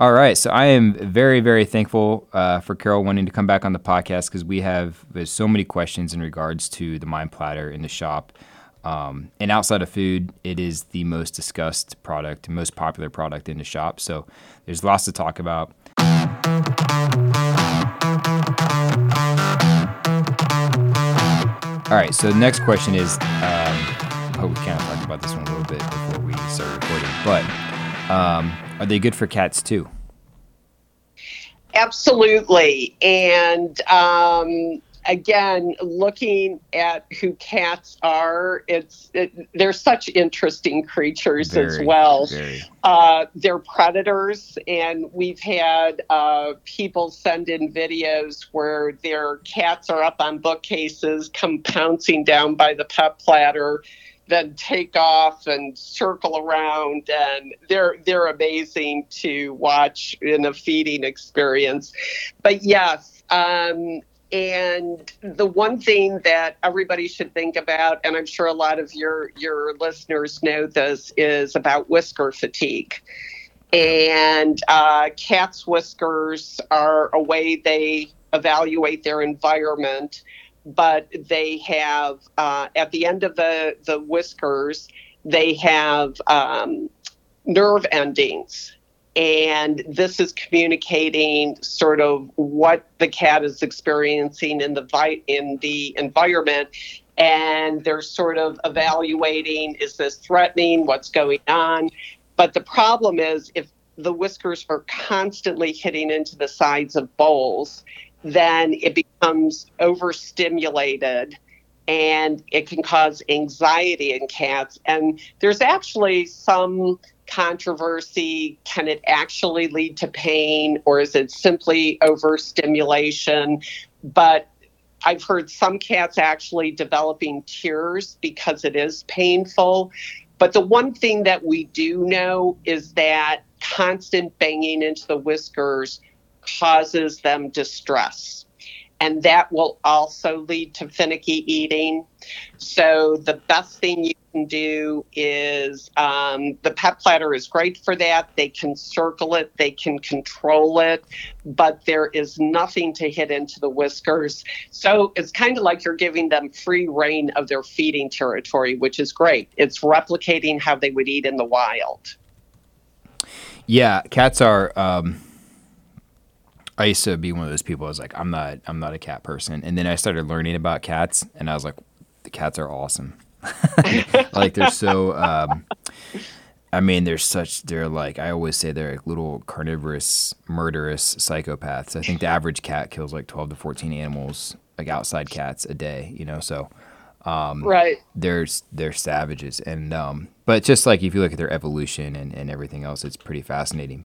All right. So I am very, very thankful uh, for Carol wanting to come back on the podcast because we have so many questions in regards to the Mine Platter in the shop. Um, and outside of food, it is the most discussed product, most popular product in the shop. So there's lots to talk about. All right. So the next question is um, I hope we kind of talked about this one a little bit before we start recording, but um, are they good for cats too? Absolutely. And um, again, looking at who cats are, it's it, they're such interesting creatures Very, as well. Uh, they're predators, and we've had uh, people send in videos where their cats are up on bookcases, come pouncing down by the pet platter then take off and circle around and they're they're amazing to watch in a feeding experience. But yes um, and the one thing that everybody should think about and i'm sure a lot of your your listeners know this is about whisker fatigue. And uh, cats whiskers are a way they evaluate their environment but they have uh, at the end of the the whiskers they have um, nerve endings. And this is communicating sort of what the cat is experiencing in the vi- in the environment. And they're sort of evaluating is this threatening? What's going on? But the problem is if the whiskers are constantly hitting into the sides of bowls then it becomes overstimulated and it can cause anxiety in cats. And there's actually some controversy can it actually lead to pain or is it simply overstimulation? But I've heard some cats actually developing tears because it is painful. But the one thing that we do know is that constant banging into the whiskers causes them distress. And that will also lead to finicky eating. So, the best thing you can do is um, the pet platter is great for that. They can circle it, they can control it, but there is nothing to hit into the whiskers. So, it's kind of like you're giving them free reign of their feeding territory, which is great. It's replicating how they would eat in the wild. Yeah, cats are. Um, I used to be one of those people. I was like, I'm not, I'm not a cat person. And then I started learning about cats, and I was like, the cats are awesome. like they're so. Um, I mean, they're such. They're like I always say they're like little carnivorous, murderous psychopaths. I think the average cat kills like 12 to 14 animals, like outside cats, a day. You know, so um, Right. they're they're savages. And um, but just like if you look at their evolution and, and everything else, it's pretty fascinating.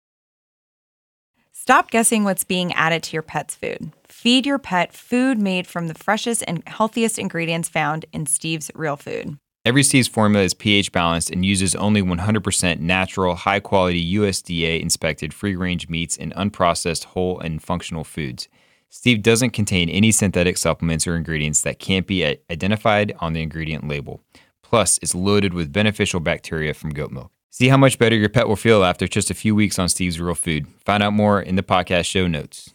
Stop guessing what's being added to your pet's food. Feed your pet food made from the freshest and healthiest ingredients found in Steve's Real Food. Every Steve's formula is pH balanced and uses only 100% natural, high quality USDA inspected free range meats and unprocessed whole and functional foods. Steve doesn't contain any synthetic supplements or ingredients that can't be identified on the ingredient label. Plus, it's loaded with beneficial bacteria from goat milk. See how much better your pet will feel after just a few weeks on Steve's Real Food. Find out more in the podcast show notes.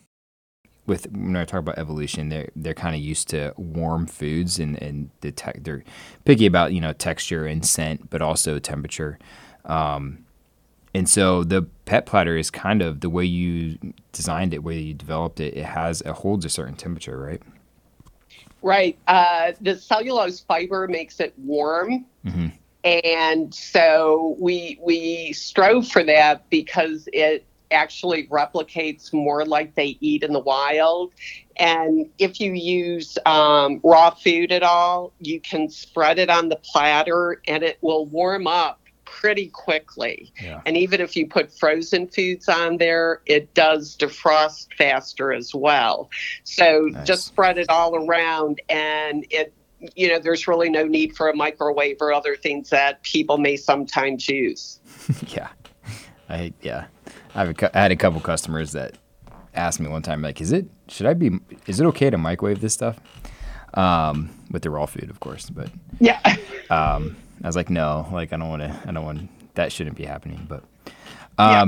With when I talk about evolution, they're they're kind of used to warm foods and and the tech they're picky about you know texture and scent, but also temperature. Um, and so the pet platter is kind of the way you designed it, way you developed it. It has it holds a certain temperature, right? Right. Uh, the cellulose fiber makes it warm. hmm and so we we strove for that because it actually replicates more like they eat in the wild and if you use um, raw food at all you can spread it on the platter and it will warm up pretty quickly. Yeah. And even if you put frozen foods on there, it does defrost faster as well. So Nice. just spread it all around and it you know, there's really no need for a microwave or other things that people may sometimes use. yeah. I yeah. I, have I had a couple customers that asked me one time like, "Is it should I be is it okay to microwave this stuff?" Um, with the raw food, of course, but Yeah. um, I was like, "No, like I don't want to. I don't want that shouldn't be happening." But Yeah.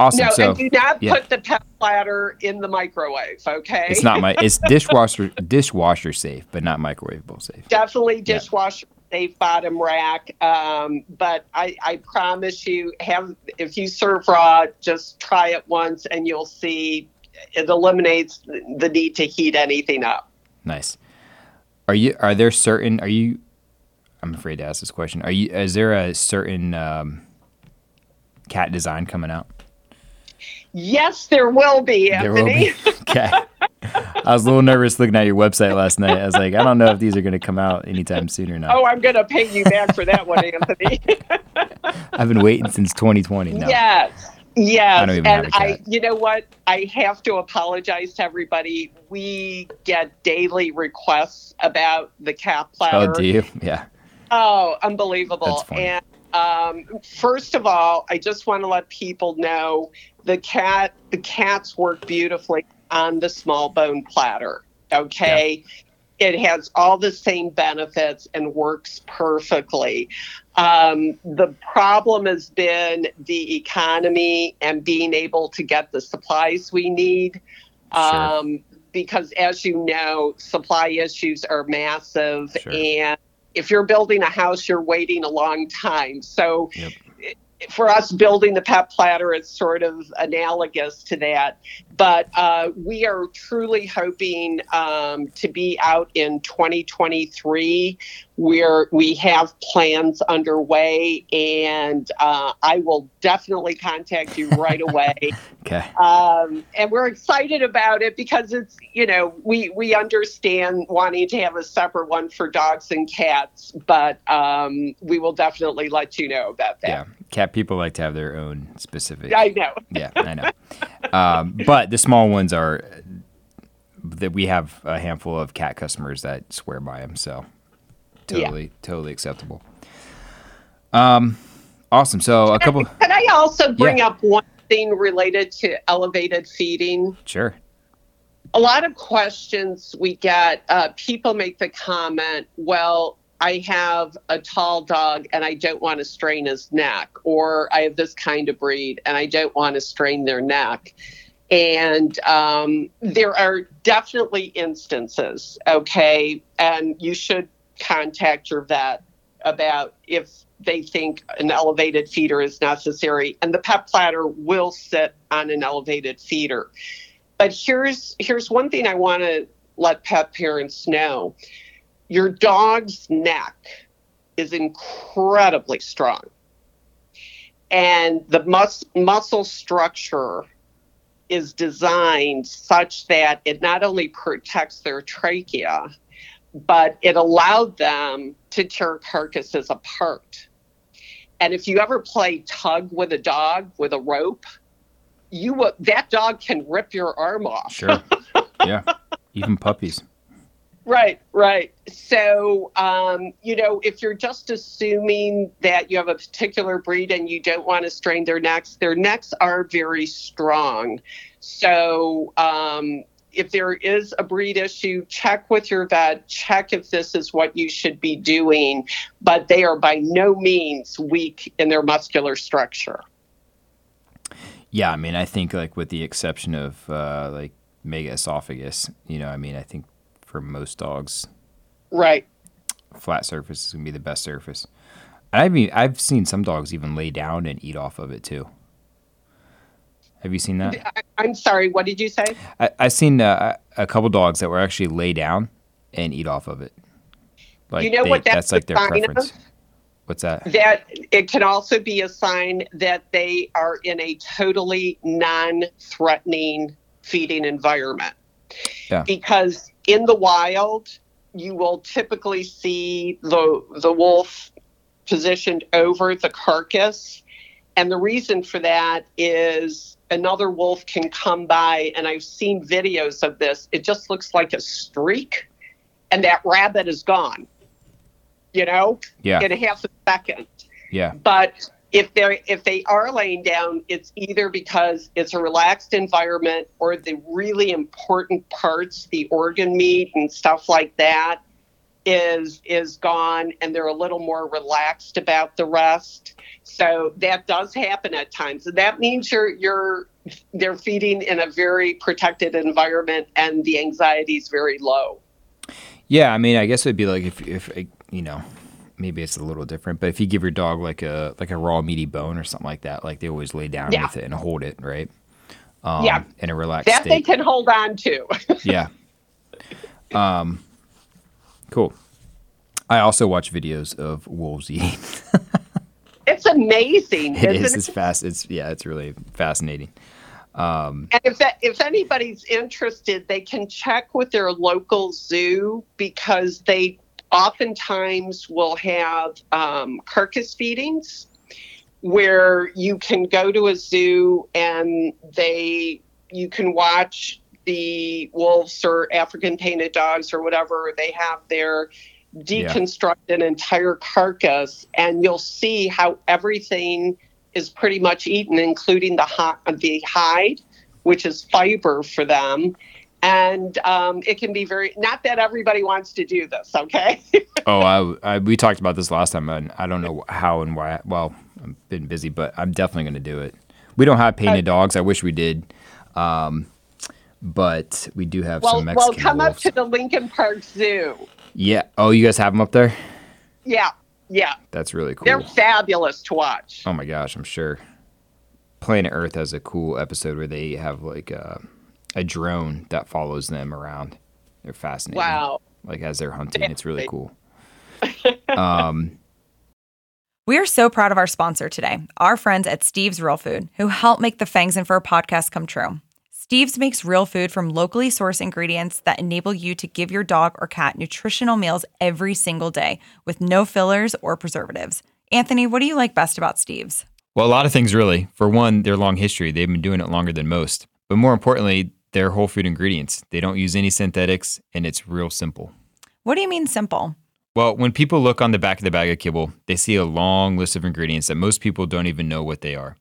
Awesome. No, so and do not yeah. put the pet platter in the microwave, okay? it's not my it's dishwasher dishwasher safe, but not microwavable safe. definitely Yeah. dishwasher safe bottom rack um, but I, I promise you have if you serve raw just try it once and you'll see it eliminates the need to heat anything up Nice. Are you? Are there certain? Are you? I'm afraid to ask this question. Are you? Is there a certain um, cat design coming out? Yes there will be There will be. Okay. I was a little nervous looking at your website last night. I was like, I don't know if these are going to come out anytime soon or not. oh i'm gonna pay you back for that one anthony I've been waiting since 2020 now. Yes. Yes. I and I you know what? I have to apologize to everybody. We get daily requests about the cat platter. Oh, do you? Yeah. Oh, unbelievable. And um, first of all, I just want to let people know the cat the cats work beautifully on the small bone platter. Okay. It has all the same benefits and works perfectly. Um, the problem has been the economy and being able to get the supplies we need. Sure. Um, because, as you know, supply issues are massive. Sure. And if you're building a house, you're waiting a long time. So, Yep. For us, building the pet platter is sort of analogous to that. But uh, we are truly hoping um, to be out in 2023 where we have plans underway, and uh, I will definitely contact you right away. Okay. um, and we're excited about it because it's you know we we understand wanting to have a separate one for dogs and cats, but um, we will definitely let you know about that. Yeah. Cat people like to have their own specific. I know. yeah, I know. Um, but the small ones are that we have a handful of cat customers that swear by them, so Yeah. totally, totally acceptable. Um, awesome. So a couple, Can I also bring Yeah. up one related to elevated feeding? sure. a lot of questions we get uh, people make the comment well i have a tall dog and i don't want to strain his neck or i have this kind of breed and i don't want to strain their neck and um, there are definitely instances okay and you should contact your vet about if they think an elevated feeder is necessary and the pet platter will sit on an elevated feeder but here's here's one thing I want to let pet parents know. Your dog's neck is incredibly strong. And the mus- muscle structure is designed such that it not only protects their trachea, but it allowed them to tear carcasses apart. And if you ever play tug with a dog with a rope, you will, that dog can rip your arm off. Sure. yeah. Even puppies. Right, right. So, um, you know, if you're just assuming that you have a particular breed and you don't want to strain their necks, their necks are very strong. So, um, if there is a breed issue, check with your vet, check if this is what you should be doing, but they are by no means weak in their muscular structure. Yeah, I mean, I think like with the exception of uh, like mega esophagus, you know, I mean, I think for most dogs, Right. flat surface is gonna be the best surface. I've mean, I've seen some dogs even lay down and eat off of it too. Have you seen that? I, I'm sorry, what did you say? I, I've seen uh, a couple dogs that were actually lay down and eat off of it. Like You know they- what that's that's like their sign of? preference. What's that? that it can also be a sign that they are in a totally non-threatening feeding environment. Yeah. Because in the wild, you will typically see the the wolf positioned over the carcass. And the reason for that is another wolf can come by, and I've seen videos of this. It just looks like a streak, and that rabbit is gone, you know, Yeah. in a half a second. Yeah. But if they're if they are laying down, it's either because it's a relaxed environment or the really important parts, the organ meat and stuff like that, is is gone and they're a little more relaxed about the rest. So that does happen at times. And that means you're you're they're feeding in a very protected environment and the anxiety is very low. Yeah, I mean, I guess it'd be like if if you know, maybe it's a little different, but if you give your dog like a like a raw meaty bone or something like that, like they always lay down Yeah. with it and hold it, right? Um, Yeah. in a relaxed That they can hold on to. yeah. Um, cool. I also watch videos of wolves eating. it's amazing. It is. It's fast. It's yeah. It's really fascinating. Um, And if that, if anybody's interested, they can check with their local zoo because they oftentimes will have um, carcass feedings where you can go to a zoo and they you can watch the wolves or African painted dogs or whatever they have there deconstruct an entire carcass and you'll see how everything is pretty much eaten, including the hi- the hide, which is fiber for them. And um, it can be very not that everybody wants to do this, okay? oh, I, I we talked about this last time, and I don't know how and why. Well, I've been busy, but I'm definitely going to do it. We don't have painted dogs. I wish we did. Um, but we do have well, some Mexican well, come wolves. up to the Lincoln Park Zoo. yeah. Oh, you guys have them up there? Yeah, yeah, That's really cool. they're fabulous to watch. Oh my gosh, I'm sure. Planet Earth has a cool episode where they have like a, a drone that follows them around. They're fascinating. Wow. Like as they're hunting, it's really cool. um, We are so proud of our sponsor today, our friends at Steve's Real Food, who help make the Fangs and Fur podcast come true. Steve's makes real food from locally sourced ingredients that enable you to give your dog or cat nutritional meals every single day with no fillers or preservatives. Anthony, what do you like best about Steve's? Well, a lot of things really. For one, their long history. They've been doing it longer than most. But more importantly, their whole food ingredients. They don't use any synthetics and it's real simple. What do you mean simple? Well, when people look on the back of the bag of kibble, they see a long list of ingredients that most people don't even know what they are.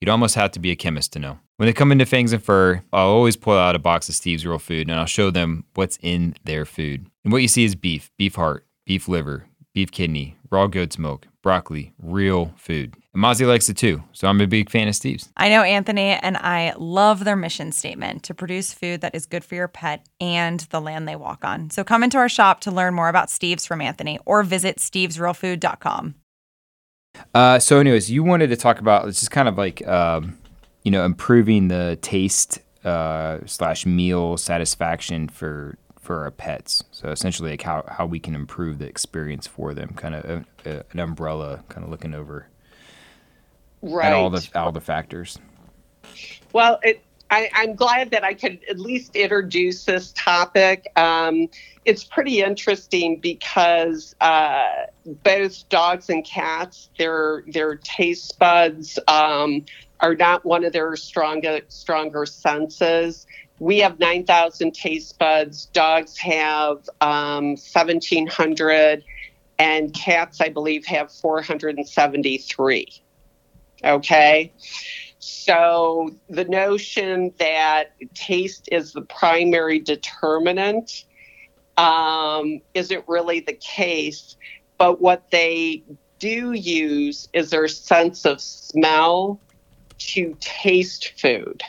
You'd almost have to be a chemist to know. When they come into Fangs and Fur, I'll always pull out a box of Steve's Real Food and I'll show them what's in their food. And what you see is beef, beef heart, beef liver, beef kidney, raw goat's milk, broccoli, real food. And Mozzie likes it too, so I'm a big fan of Steve's. I know Anthony and I love their mission statement to produce food that is good for your pet and the land they walk on. So come into our shop to learn more about Steve's from Anthony or visit stevesrealfood.com. Uh, so, anyways, you wanted to talk about this is kind of like um, you know improving the taste uh, slash meal satisfaction for for our pets. So essentially, like how how we can improve the experience for them, kind of a, a, an umbrella, kind of looking over Right. at all the all the factors. Well, it, I, I'm glad that I could at least introduce this topic. Um, it's pretty interesting because uh, both dogs and cats, their their taste buds um, are not one of their stronger stronger senses. We have 9,000 taste buds. Dogs have um, 1,700, and cats, I believe, have 473. Okay. So the notion that taste is the primary determinant um, isn't really the case. But what they do use is their sense of smell to taste food.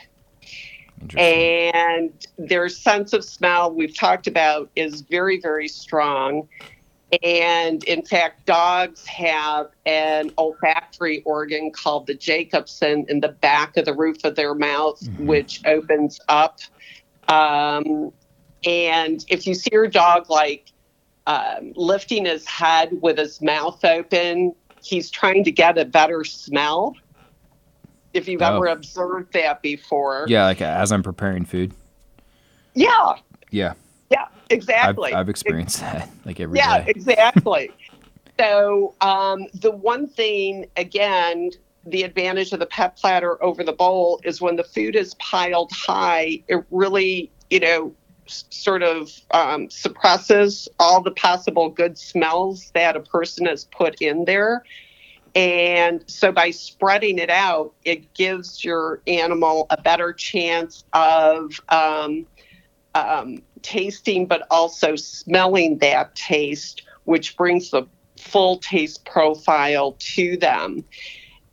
And their sense of smell, we've talked about, is very, very strong. And in fact, dogs have an olfactory organ called the Jacobson in the back of the roof of their mouth, Mhm. which opens up. Um, and if you see your dog like um, lifting his head with his mouth open, he's trying to get a better smell. If you've Oh. ever observed that before. yeah, like as I'm preparing food. Yeah, Yeah, yeah, I've, exactly. I've experienced that like every yeah, exactly. So um, the one thing, again, the advantage of the pet platter over the bowl is when the food is piled high, it really, you know, sort of um, suppresses all the possible good smells that a person has put in there. And so by spreading it out, it gives your animal a better chance of um, um, tasting, but also smelling that taste, which brings the full taste profile to them.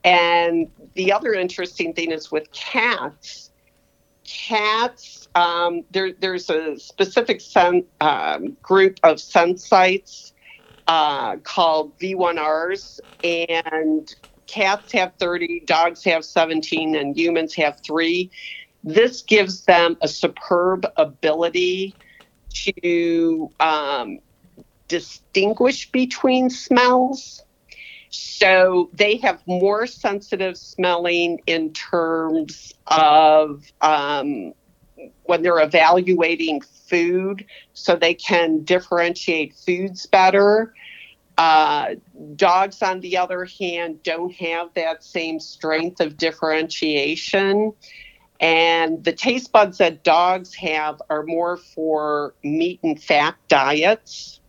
And the other interesting thing is with cats, cats, um, there, there's a specific sen- um, group of scent sites uh, called V1Rs, and cats have 30, dogs have 17, and humans have three. This gives them a superb ability to um, distinguish between smells. So they have more sensitive smelling in terms of um, when they're evaluating food, so they can differentiate foods better. Uh, dogs, on the other hand, don't have that same strength of differentiation. And the taste buds that dogs have are more for meat and fat diets.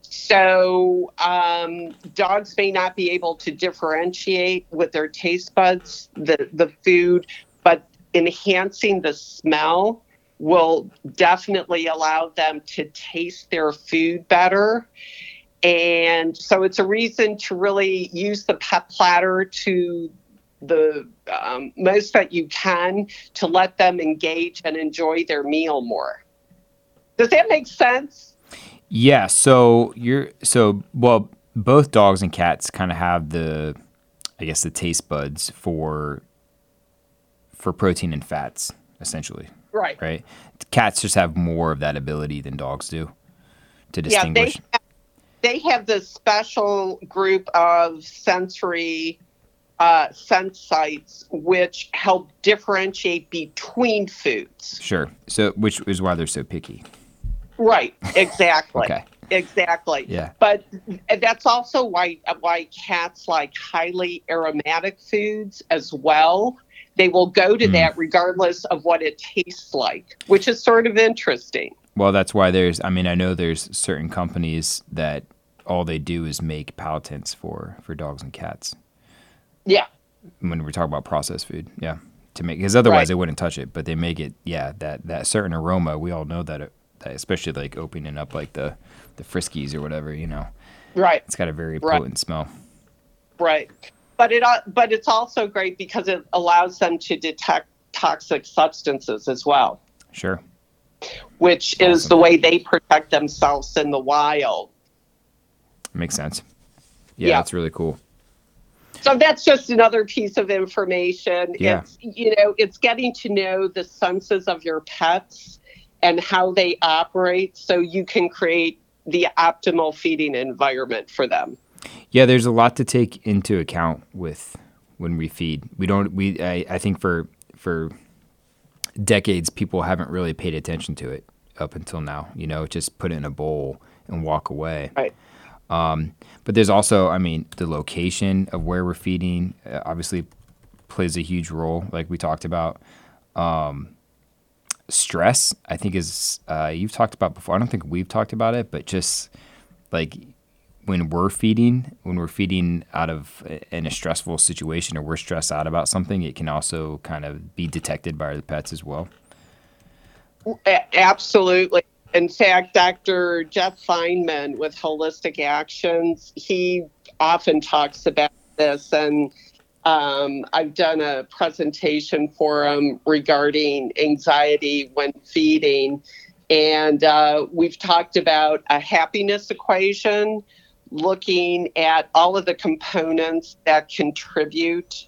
So um, dogs may not be able to differentiate with their taste buds the, the food, but enhancing the smell will definitely allow them to taste their food better. And so it's a reason to really use the pet platter to the um, most that you can to let them engage and enjoy their meal more. Does that make sense? Yeah. So you're so well. Both dogs and cats kind of have the, I guess, the taste buds for for protein and fats, essentially. Right. Right. Cats just have more of that ability than dogs do to Yeah, they distinguish. have, they have this special group of sensory uh, sense sites which help differentiate between foods. Sure. So which is why they're so picky. Right. Exactly. Okay. Exactly. Yeah. But that's also why why cats like highly aromatic foods as well. They will go to Mm. that regardless of what it tastes like, which is sort of interesting. Well, that's why there's. I mean, I know there's certain companies that all they do is make palatants for for dogs and cats. Yeah. when we talk about processed food. Yeah, to make because otherwise Right. they wouldn't touch it. But they make it. Yeah, that that certain aroma. We all know that. It, that especially like opening up like the the Friskies or whatever. You know, Right. it's got a very Right. potent smell. Right. But it uh, but it's also great because it allows them to detect toxic substances as well, Sure. which is the way they protect themselves in the wild. Makes sense. Yeah, Yeah. that's really cool. So that's just another piece of information. Yeah. It's you know, it's getting to know the senses of your pets and how they operate so you can create the optimal feeding environment for them. Yeah, there's a lot to take into account with when we feed. We don't. We I, I think for for decades people haven't really paid attention to it up until now. You know, just put it in a bowl and walk away. Right. Um, but there's also, I mean, the location of where we're feeding uh, obviously plays a huge role, like we talked about. Um, stress, I think, is uh, you've talked about before. I don't think we've talked about it, but just like when we're feeding, when we're feeding out of in a stressful situation or we're stressed out about something, it can also kind of be detected by the pets as well. Absolutely. In fact, Dr. Jeff Feinman with Holistic Actions, he often talks about this. And um, I've done a presentation for him regarding anxiety when feeding. And uh, we've talked about a happiness equation, looking at all of the components that contribute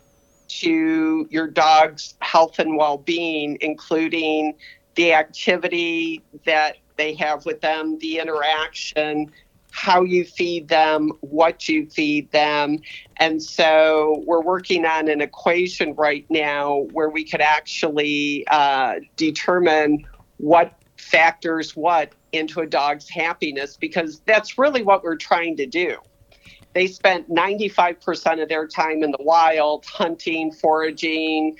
to your dog's health and well being, including the activity that they have with them, the interaction, how you feed them, what you feed them. And so we're working on an equation right now where we could actually uh, determine what factors what into a dog's happiness because that's really what we're trying to do they spent 95% of their time in the wild hunting, foraging,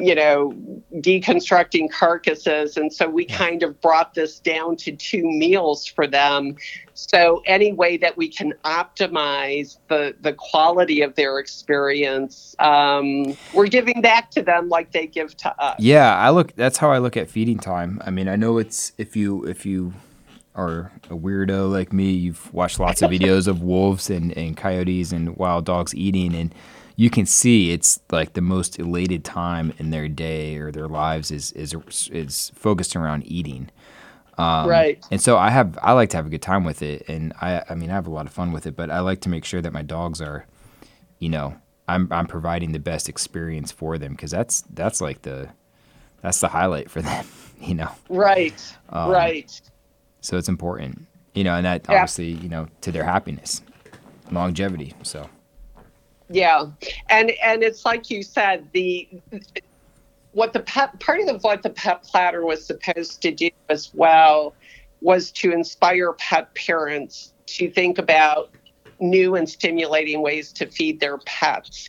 you know, deconstructing carcasses. And so we kind of brought this down to two meals for them. So any way that we can optimize the, the quality of their experience, um, we're giving back to them like they give to us. Yeah, I look that's how I look at feeding time. I mean, I know it's if you if you are a weirdo like me, you've watched lots of videos of wolves and, and coyotes and wild dogs eating and you can see it's like the most elated time in their day or their lives is is is focused around eating. Um, right. And so I have I like to have a good time with it, and I I mean I have a lot of fun with it, but I like to make sure that my dogs are, you know, I'm I'm providing the best experience for them because that's that's like the that's the highlight for them, you know. Right. Um, right. So it's important, you know, and that yeah. obviously you know to their happiness, longevity. So. Yeah, and and it's like you said, the what the pet part of what the pet platter was supposed to do as well was to inspire pet parents to think about new and stimulating ways to feed their pets.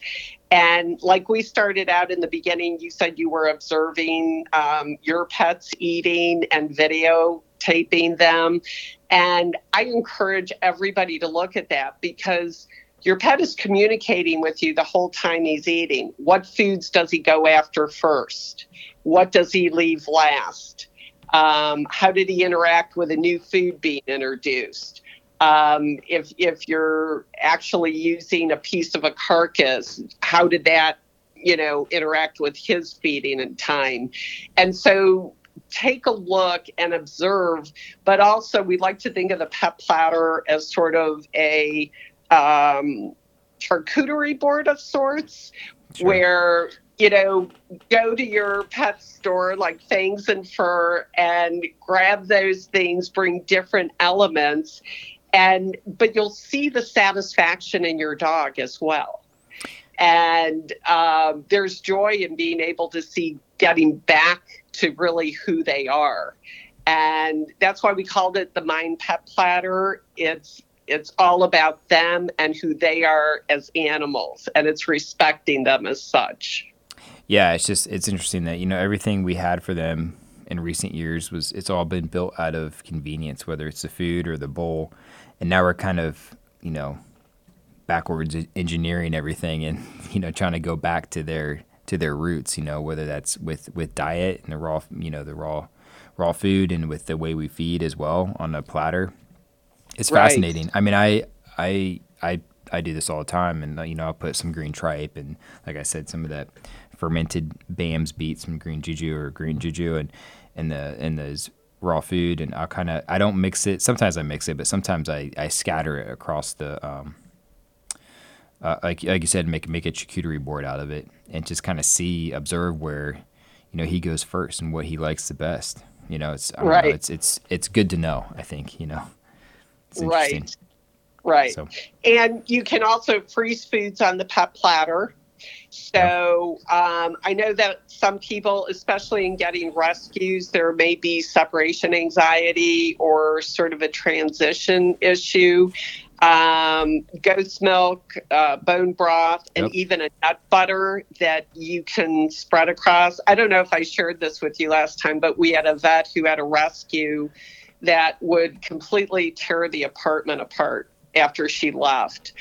And like we started out in the beginning, you said you were observing um, your pets eating and videotaping them. And I encourage everybody to look at that because your pet is communicating with you the whole time he's eating. What foods does he go after first? What does he leave last? Um, how did he interact with a new food being introduced? Um, if if you're actually using a piece of a carcass, how did that you know interact with his feeding and time? And so take a look and observe. But also, we like to think of the pet platter as sort of a um, charcuterie board of sorts sure. where you know go to your pet store like fangs and fur and grab those things bring different elements and but you'll see the satisfaction in your dog as well. And um, there's joy in being able to see getting back to really who they are. And that's why we called it the mine pet platter. It's it's all about them and who they are as animals and it's respecting them as such. Yeah it's just it's interesting that you know everything we had for them in recent years was it's all been built out of convenience whether it's the food or the bowl. And now we're kind of you know backwards engineering everything and you know trying to go back to their to their roots you know whether that's with with diet and the raw you know the raw raw food and with the way we feed as well on a platter it's right. fascinating. I mean, I I I I do this all the time, and you know, I'll put some green tripe and, like I said, some of that fermented BAMS beet, some green juju or green juju, and and the and those raw food, and I'll kind of I don't mix it. Sometimes I mix it, but sometimes I, I scatter it across the um, uh, like like you said, make make a charcuterie board out of it, and just kind of see observe where you know he goes first and what he likes the best. You know, it's right. Know, it's it's it's good to know. I think you know right. Right. So. And you can also freeze foods on the pet platter. So um, I know that some people, especially in getting rescues, there may be separation anxiety or sort of a transition issue. Um, goat's milk, uh, bone broth, and yep. even a nut butter that you can spread across. I don't know if I shared this with you last time, but we had a vet who had a rescue that would completely tear the apartment apart after she left.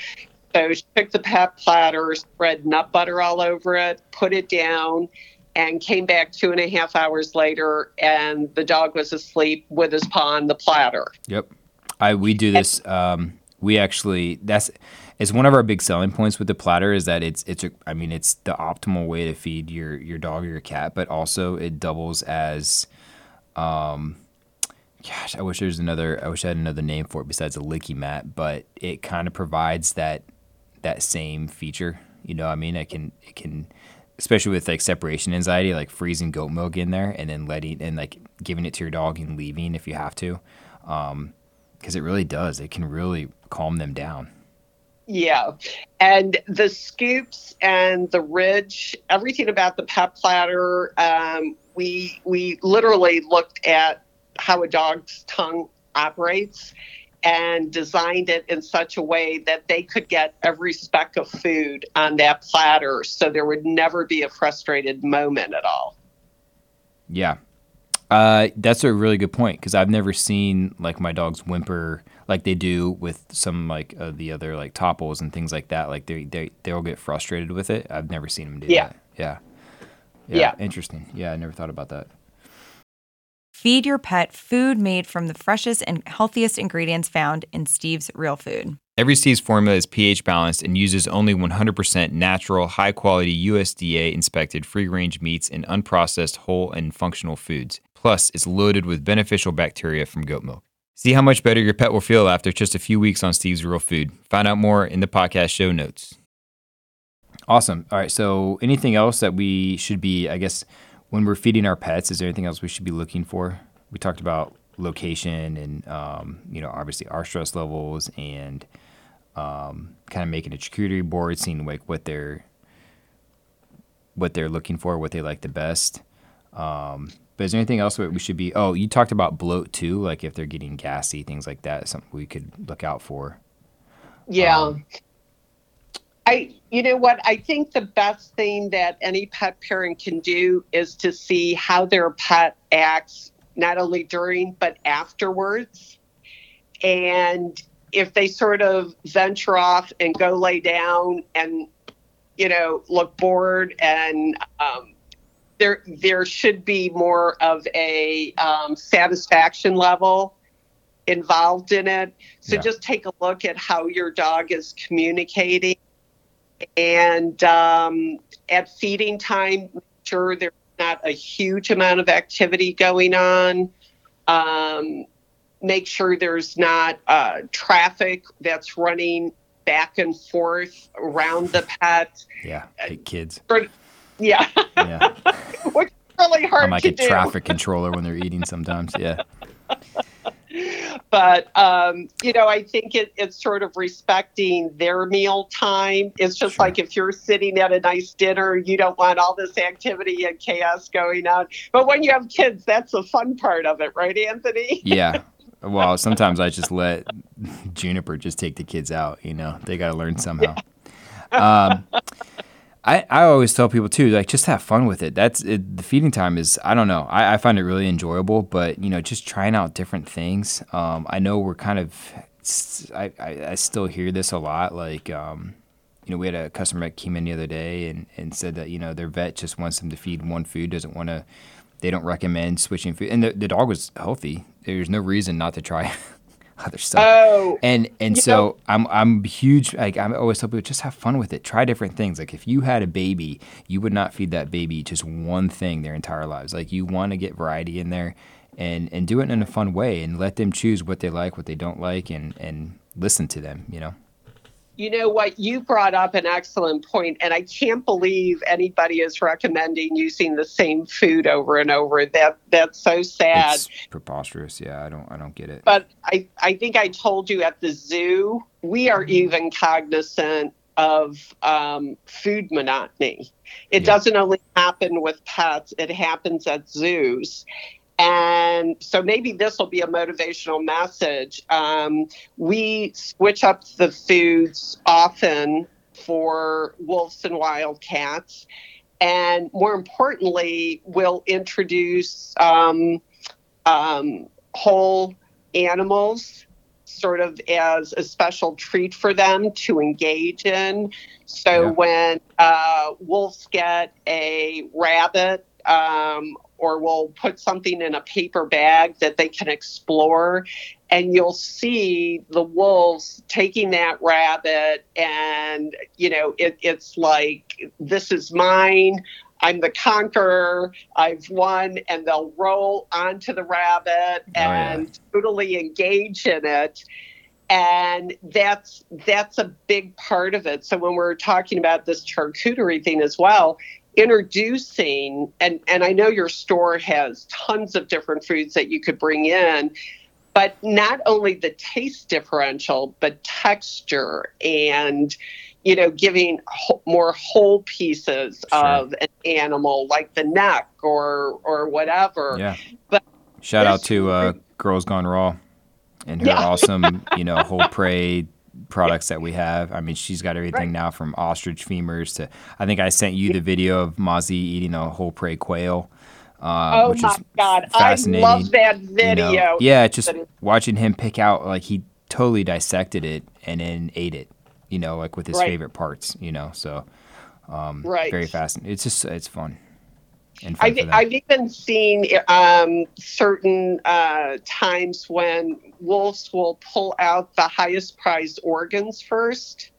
So she took the pet platter, spread nut butter all over it, put it down, and came back two and a half hours later, and the dog was asleep with his paw on the platter. Yep, I we do this. Um, we actually that's it's one of our big selling points with the platter is that it's it's a, I mean it's the optimal way to feed your your dog or your cat, but also it doubles as um, gosh, I wish there's another. I wish I had another name for it besides a licky mat, but it kind of provides that that same feature. You know, what I mean, it can it can, especially with like separation anxiety, like freezing goat milk in there and then letting and like giving it to your dog and leaving if you have to, because um, it really does. It can really calm them down. Yeah. And the scoops and the ridge, everything about the pet platter, um, we we literally looked at how a dog's tongue operates and designed it in such a way that they could get every speck of food on that platter so there would never be a frustrated moment at all. Yeah. Uh, that's a really good point because I've never seen like my dogs whimper like they do with some like uh, the other like topples and things like that. Like they they they'll get frustrated with it. I've never seen them do Yeah. that. Yeah. Yeah. Interesting. Yeah, I never thought about that. Feed your pet food made from the freshest and healthiest ingredients found in Steve's Real Food. Every Steve's formula is pH balanced and uses only 100% natural, high quality USDA inspected free range meats and unprocessed whole and functional foods. Plus, it's loaded with beneficial bacteria from goat milk. See how much better your pet will feel after just a few weeks on Steve's Real Food. Find out more in the podcast show notes. Awesome. All right. So, anything else that we should be, I guess, when we're feeding our pets, is there anything else we should be looking for? We talked about location and, um, you know, obviously our stress levels and um, kind of making a charcuterie board, seeing like what they're what they're looking for, what they like the best. Um, but is there anything else that we should be? Oh, you talked about bloat too, like if they're getting gassy, things like that. Something we could look out for. Yeah. Um, I, you know what? I think the best thing that any pet parent can do is to see how their pet acts, not only during, but afterwards. And if they sort of venture off and go lay down and, you know, look bored and, um, there, there should be more of a um, satisfaction level involved in it. So Yeah. just take a look at how your dog is communicating. And um, at feeding time, make sure there's not a huge amount of activity going on. Um, make sure there's not uh, traffic that's running back and forth around the pet. Yeah, hate kids. Yeah, Yeah, which is really hard I'm like a do. traffic controller when they're eating sometimes. Yeah, but um, you know, I think it, it's sort of respecting their meal time. It's just Sure. like if you're sitting at a nice dinner, you don't want all this activity and chaos going on. But when you have kids, that's the fun part of it, right, Anthony? yeah. Well, sometimes I just let Juniper just take the kids out. You know, they got to learn somehow. Um, I, I always tell people too, like just have fun with it. That's it, the feeding time is I don't know. I, I find it really enjoyable, but you know, just trying out different things. Um, I know we're kind of I, I, I still hear this a lot. Like um, you know, we had a customer that came in the other day and, and said that you know their vet just wants them to feed one food, doesn't want to. They don't recommend switching food, and the, the dog was healthy. There's no reason not to try other stuff. Oh, And and so know- I'm I'm huge like I always tell people just have fun with it. Try different things. Like if you had a baby, you would not feed that baby just one thing their entire lives. Like you want to get variety in there and and do it in a fun way and let them choose what they like, what they don't like and and listen to them, you know. You know what? You brought up an excellent point, and I can't believe anybody is recommending using the same food over and over. That that's so sad. It's preposterous. Yeah, I don't I don't get it. but I, I think I told you at the zoo, we are Mm-hmm. even cognizant of um, food monotony. It Yeah. doesn't only happen with pets, it happens at zoos. And so maybe this will be a motivational message. Um, we switch up the foods often for wolves and wildcats. And more importantly, we'll introduce um, um, whole animals sort of as a special treat for them to engage in. So Yeah. when uh, wolves get a rabbit, um, or we'll put something in a paper bag that they can explore, and you'll see the wolves taking that rabbit, and you know it, it's like this is mine. I'm the conqueror. I've won, and they'll roll onto the rabbit oh, yeah. and totally engage in it. And that's that's a big part of it. So when we're talking about this charcuterie thing as well, introducing and and I know your store has tons of different foods that you could bring in, but not only the taste differential, but texture and you know, giving wh- more whole pieces Sure. of an animal, like the neck or or whatever. Yeah. But Shout out to uh, Girls Gone Raw. and her Yeah. awesome, you know, whole prey products that we have. I mean, she's got everything now from ostrich femurs to. I think I sent you the video of Mozzie eating a whole prey quail. Um, oh which my is God. I love that you know. video. Yeah, just watching him pick out like he totally dissected it and then ate it. You know, like with his Right. favorite parts. You know, so um, Right. very fascinating. It's just it's fun. I've. I've even seen um, certain uh, times when wolves will pull out the highest prized organs first.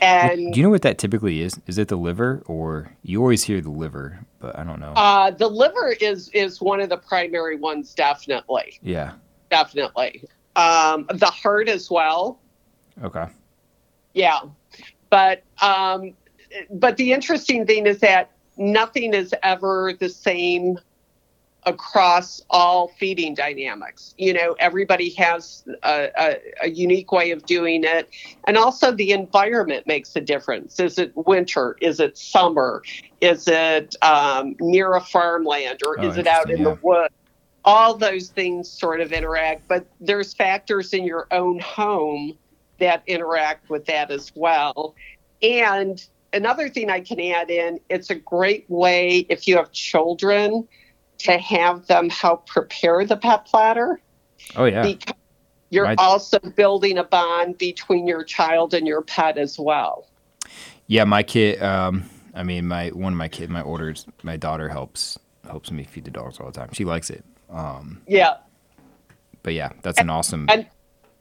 And Do you know what that typically is? Is it the liver, or you always hear the liver, but I don't know. uh, the liver is is one of the primary ones, definitely, yeah. definitely. Um, the heart as well. Okay. Yeah, but um, but the interesting thing is that nothing is ever the same across all feeding dynamics. You know, everybody has a, a, a unique way of doing it, and also the environment makes a difference. Is it winter? Is it summer? Is it um, near a farmland, or Oh, is it out in interesting, the woods? All those things sort of interact, but there's factors in your own home that interact with that as well. And another thing I can add in, it's a great way if you have children to have them help prepare the pet platter Oh yeah. because you're Right. also building a bond between your child and your pet as well. Yeah, my kid. Um, I mean, my one of my kid, my orders, my daughter helps helps me feed the dogs all the time. She likes it. Um, Yeah, but yeah, that's an awesome. and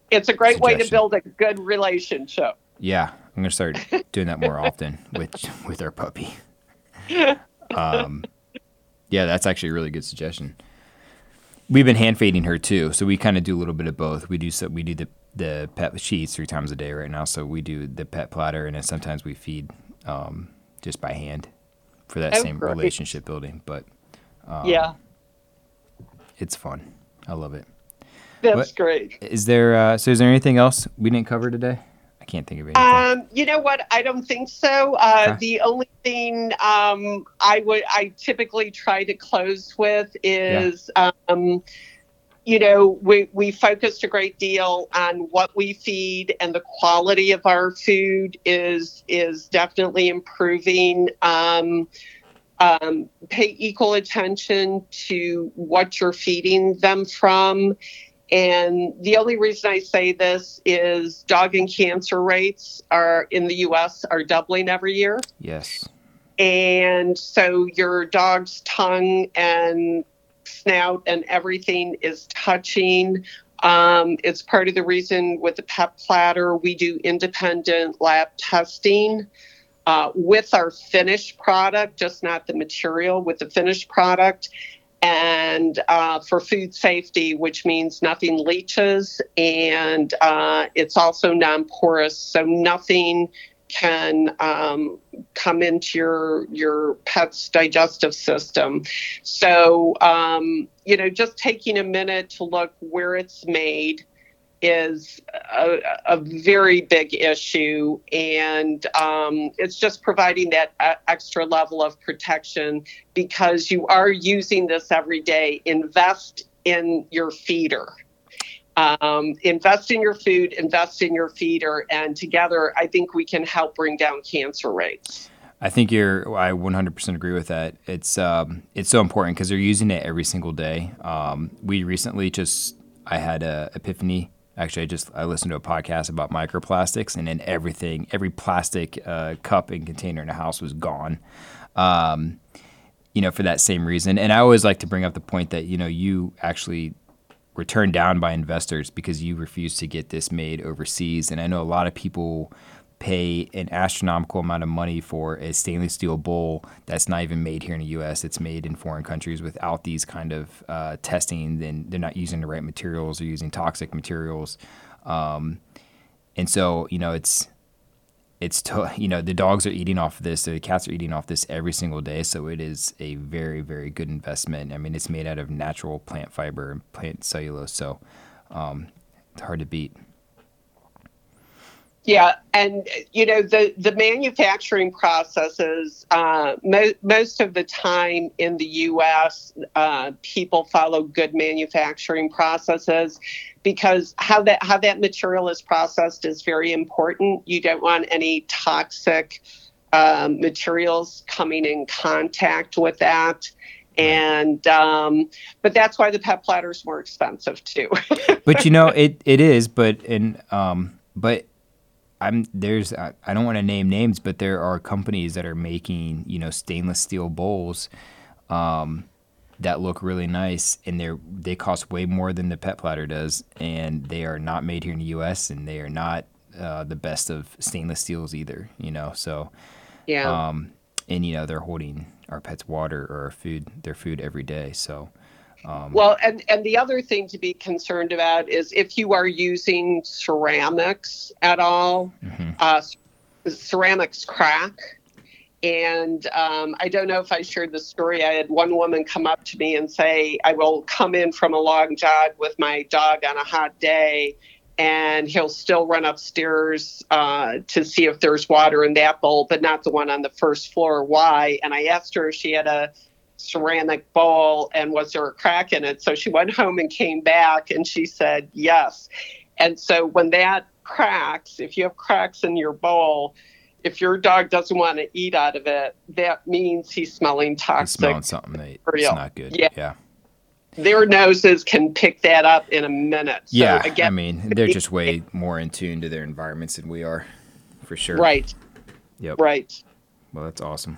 it's a great way to build a good relationship. Yeah, I'm gonna start doing that more often with with our puppy. Um, yeah, that's actually a really good suggestion. We've been hand feeding her too, so we kind of do a little bit of both. We do so we do the the pet she eats three times a day right now, so we do the pet platter, and then sometimes we feed um, just by hand for that Oh, same great. relationship building. But um, yeah, it's fun. I love it. that's what- great. Is there uh, so is there anything else we didn't cover today? Can't think of anything. Um, you know what? I don't think so. Uh, Okay. The only thing um, I would I typically try to close with is, um, you know, we we focused a great deal on what we feed and the quality of our food is is definitely improving. Um, um, pay equal attention to what you're feeding them from. And the only reason I say this is dog and cancer rates are in the US are doubling every year. yes. And so your dog's tongue and snout and everything is touching. Um, it's part of the reason with the pet platter, we do independent lab testing uh, with our finished product, just not the material, with the finished product. And uh, for food safety, which means nothing leaches, and uh, it's also non porous, so nothing can um, come into your your pet's digestive system. So um, you know, just taking a minute to look where it's made is a, a very big issue, and um, it's just providing that uh, extra level of protection because you are using this every day. Invest in your feeder um, invest in your food, invest in your feeder, and together I think we can help bring down cancer rates. I think you're. I 100% agree with that. It's um, it's so important because they're using it every single day. Um, we recently just I had a epiphany. Actually, I just I listened to a podcast about microplastics, and then everything, every plastic uh, cup and container in the house was gone. Um, you know, for that same reason. And I always like to bring up the point that you know you actually were turned down by investors because you refused to get this made overseas. And I know a lot of people pay an astronomical amount of money for a stainless steel bowl that's not even made here in the U.S. It's made in foreign countries without these kind of uh, testing. Then they're not using the right materials. They're using toxic materials, um, and so you know it's it's to, you know the dogs are eating off of this, the cats are eating off this every single day. So it is a very very good investment. I mean, it's made out of natural plant fiber and plant cellulose, so um, it's hard to beat. Yeah, and you know the the manufacturing processes. Uh, mo- most of the time in the U.S., uh, people follow good manufacturing processes because how that how that material is processed is very important. You don't want any toxic um, materials coming in contact with that. And um, but that's why the pet platter is more expensive too. but you know it it is, but in um, but I'm there's I, I don't want to name names, but there are companies that are making you know stainless steel bowls um, that look really nice, and they're they cost way more than the pet platter does, and they are not made here in the U.S. and they are not uh, the best of stainless steels either. You know, so yeah. Um, and you know they're holding our pets water or our food, their food every day. So um, well, and, and the other thing to be concerned about is if you are using ceramics at all, mm-hmm. uh, ceramics crack. And um, I don't know if I shared the story. I had one woman come up to me and say, I will come in from a long jog with my dog on a hot day, and he'll still run upstairs uh, to see if there's water in that bowl, but not the one on the first floor. Why? And I asked her if she had a ceramic bowl and was there a crack in it? So she went home and came back and she said yes. And so when that cracks, if you have cracks in your bowl, if your dog doesn't want to eat out of it, that means he's smelling toxic. He's smelling something that's not good. Yeah. yeah. Their noses can pick that up in a minute. So yeah. Again, I mean, they're just way more in tune to their environments than we are, for sure. Right. Yep. Right. Well, that's awesome.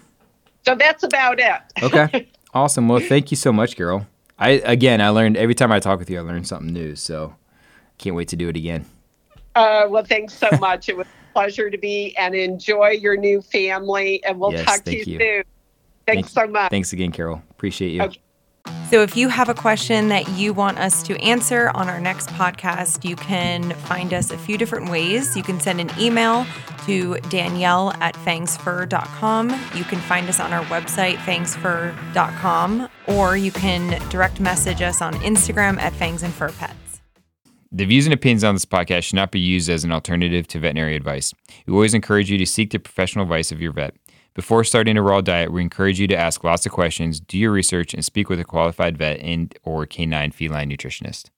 So that's about it. okay. Awesome. Well, thank you so much, Carol. I again, I learned every time I talk with you, I learn something new. So can't wait to do it again. Uh, well, thanks so much. it was a pleasure to be and enjoy your new family. And we'll yes, talk to you, you, soon. Thanks thank, so much. Thanks again, Carol. Appreciate you. Okay. So, if you have a question that you want us to answer on our next podcast, you can find us a few different ways. You can send an email to Danielle at fangsfur.com. You can find us on our website, fangsfur.com, or you can direct message us on Instagram at fangs and fur pets. The views and opinions on this podcast should not be used as an alternative to veterinary advice. We always encourage you to seek the professional advice of your vet. Before starting a raw diet, we encourage you to ask lots of questions, do your research, and speak with a qualified vet and or canine feline nutritionist.